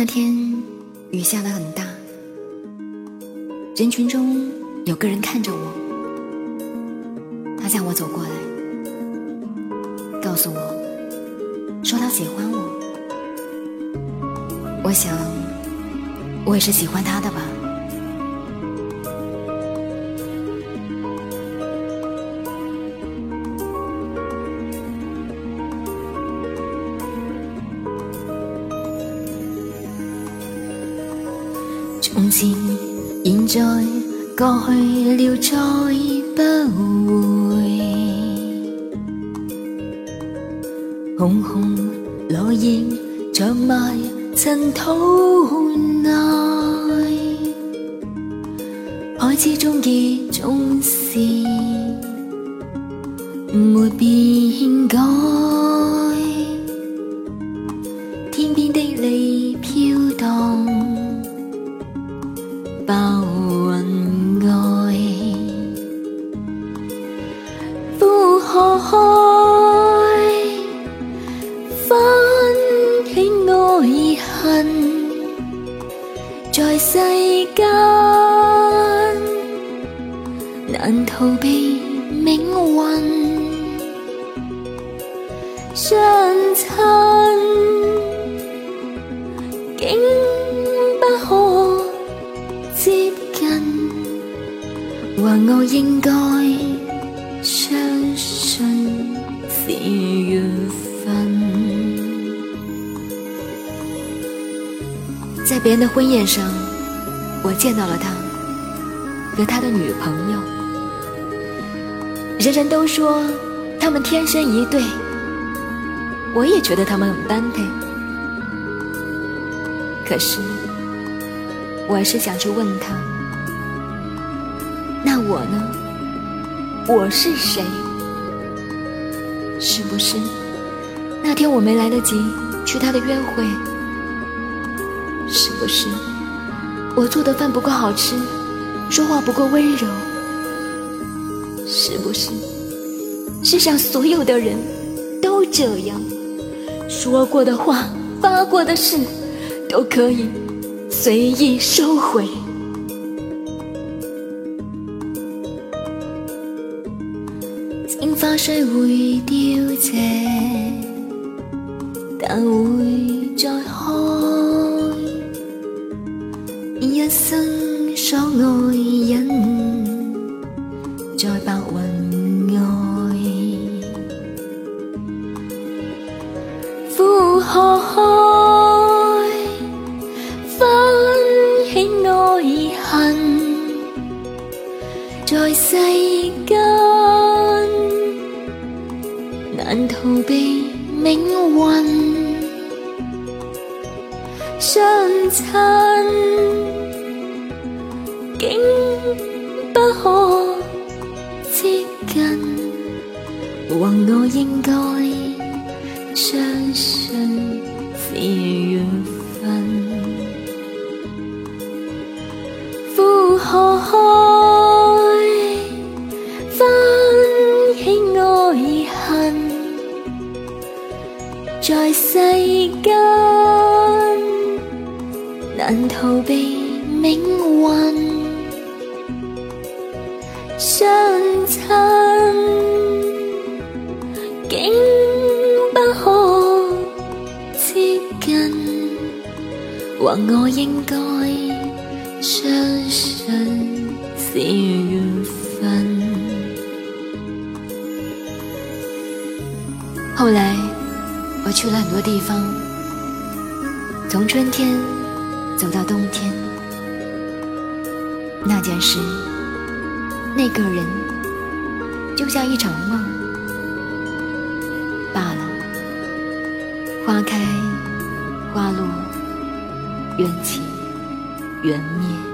那天雨下的很大，人群中有个人看着我，他向我走过来，告诉我，说他喜欢我，我想，我也是喜欢他的吧。从前，现在，过去了，再不回。红红落叶，长埋尘土内。爱之终结，总是没变改。天边的你飘荡。bao anh gọi vu hồ hôi vẫn thấy ngồi hằn trời say gan nạn thâu bi mến quanh chân thân 我应该相信是缘分。在别人的婚宴上，我见到了他和他的女朋友。人人都说他们天生一对，我也觉得他们很般配。可是，我是想去问他。我呢？我是谁？是不是那天我没来得及去他的约会？是不是我做的饭不够好吃，说话不够温柔？是不是世上所有的人都这样？说过的话，发过的事，都可以随意收回？櫻花雖會凋謝，但會再開。一生所愛人，在白雲外，苦可開，分起愛恨，在世間。逃避命运，相亲竟不可接近，或我应该相信。在世间难逃避命运相亲，竟不可接近，或我应该相信是缘分。后来。我去了很多地方，从春天走到冬天。那件事，那个人，就像一场梦罢了。花开花落，缘起缘灭。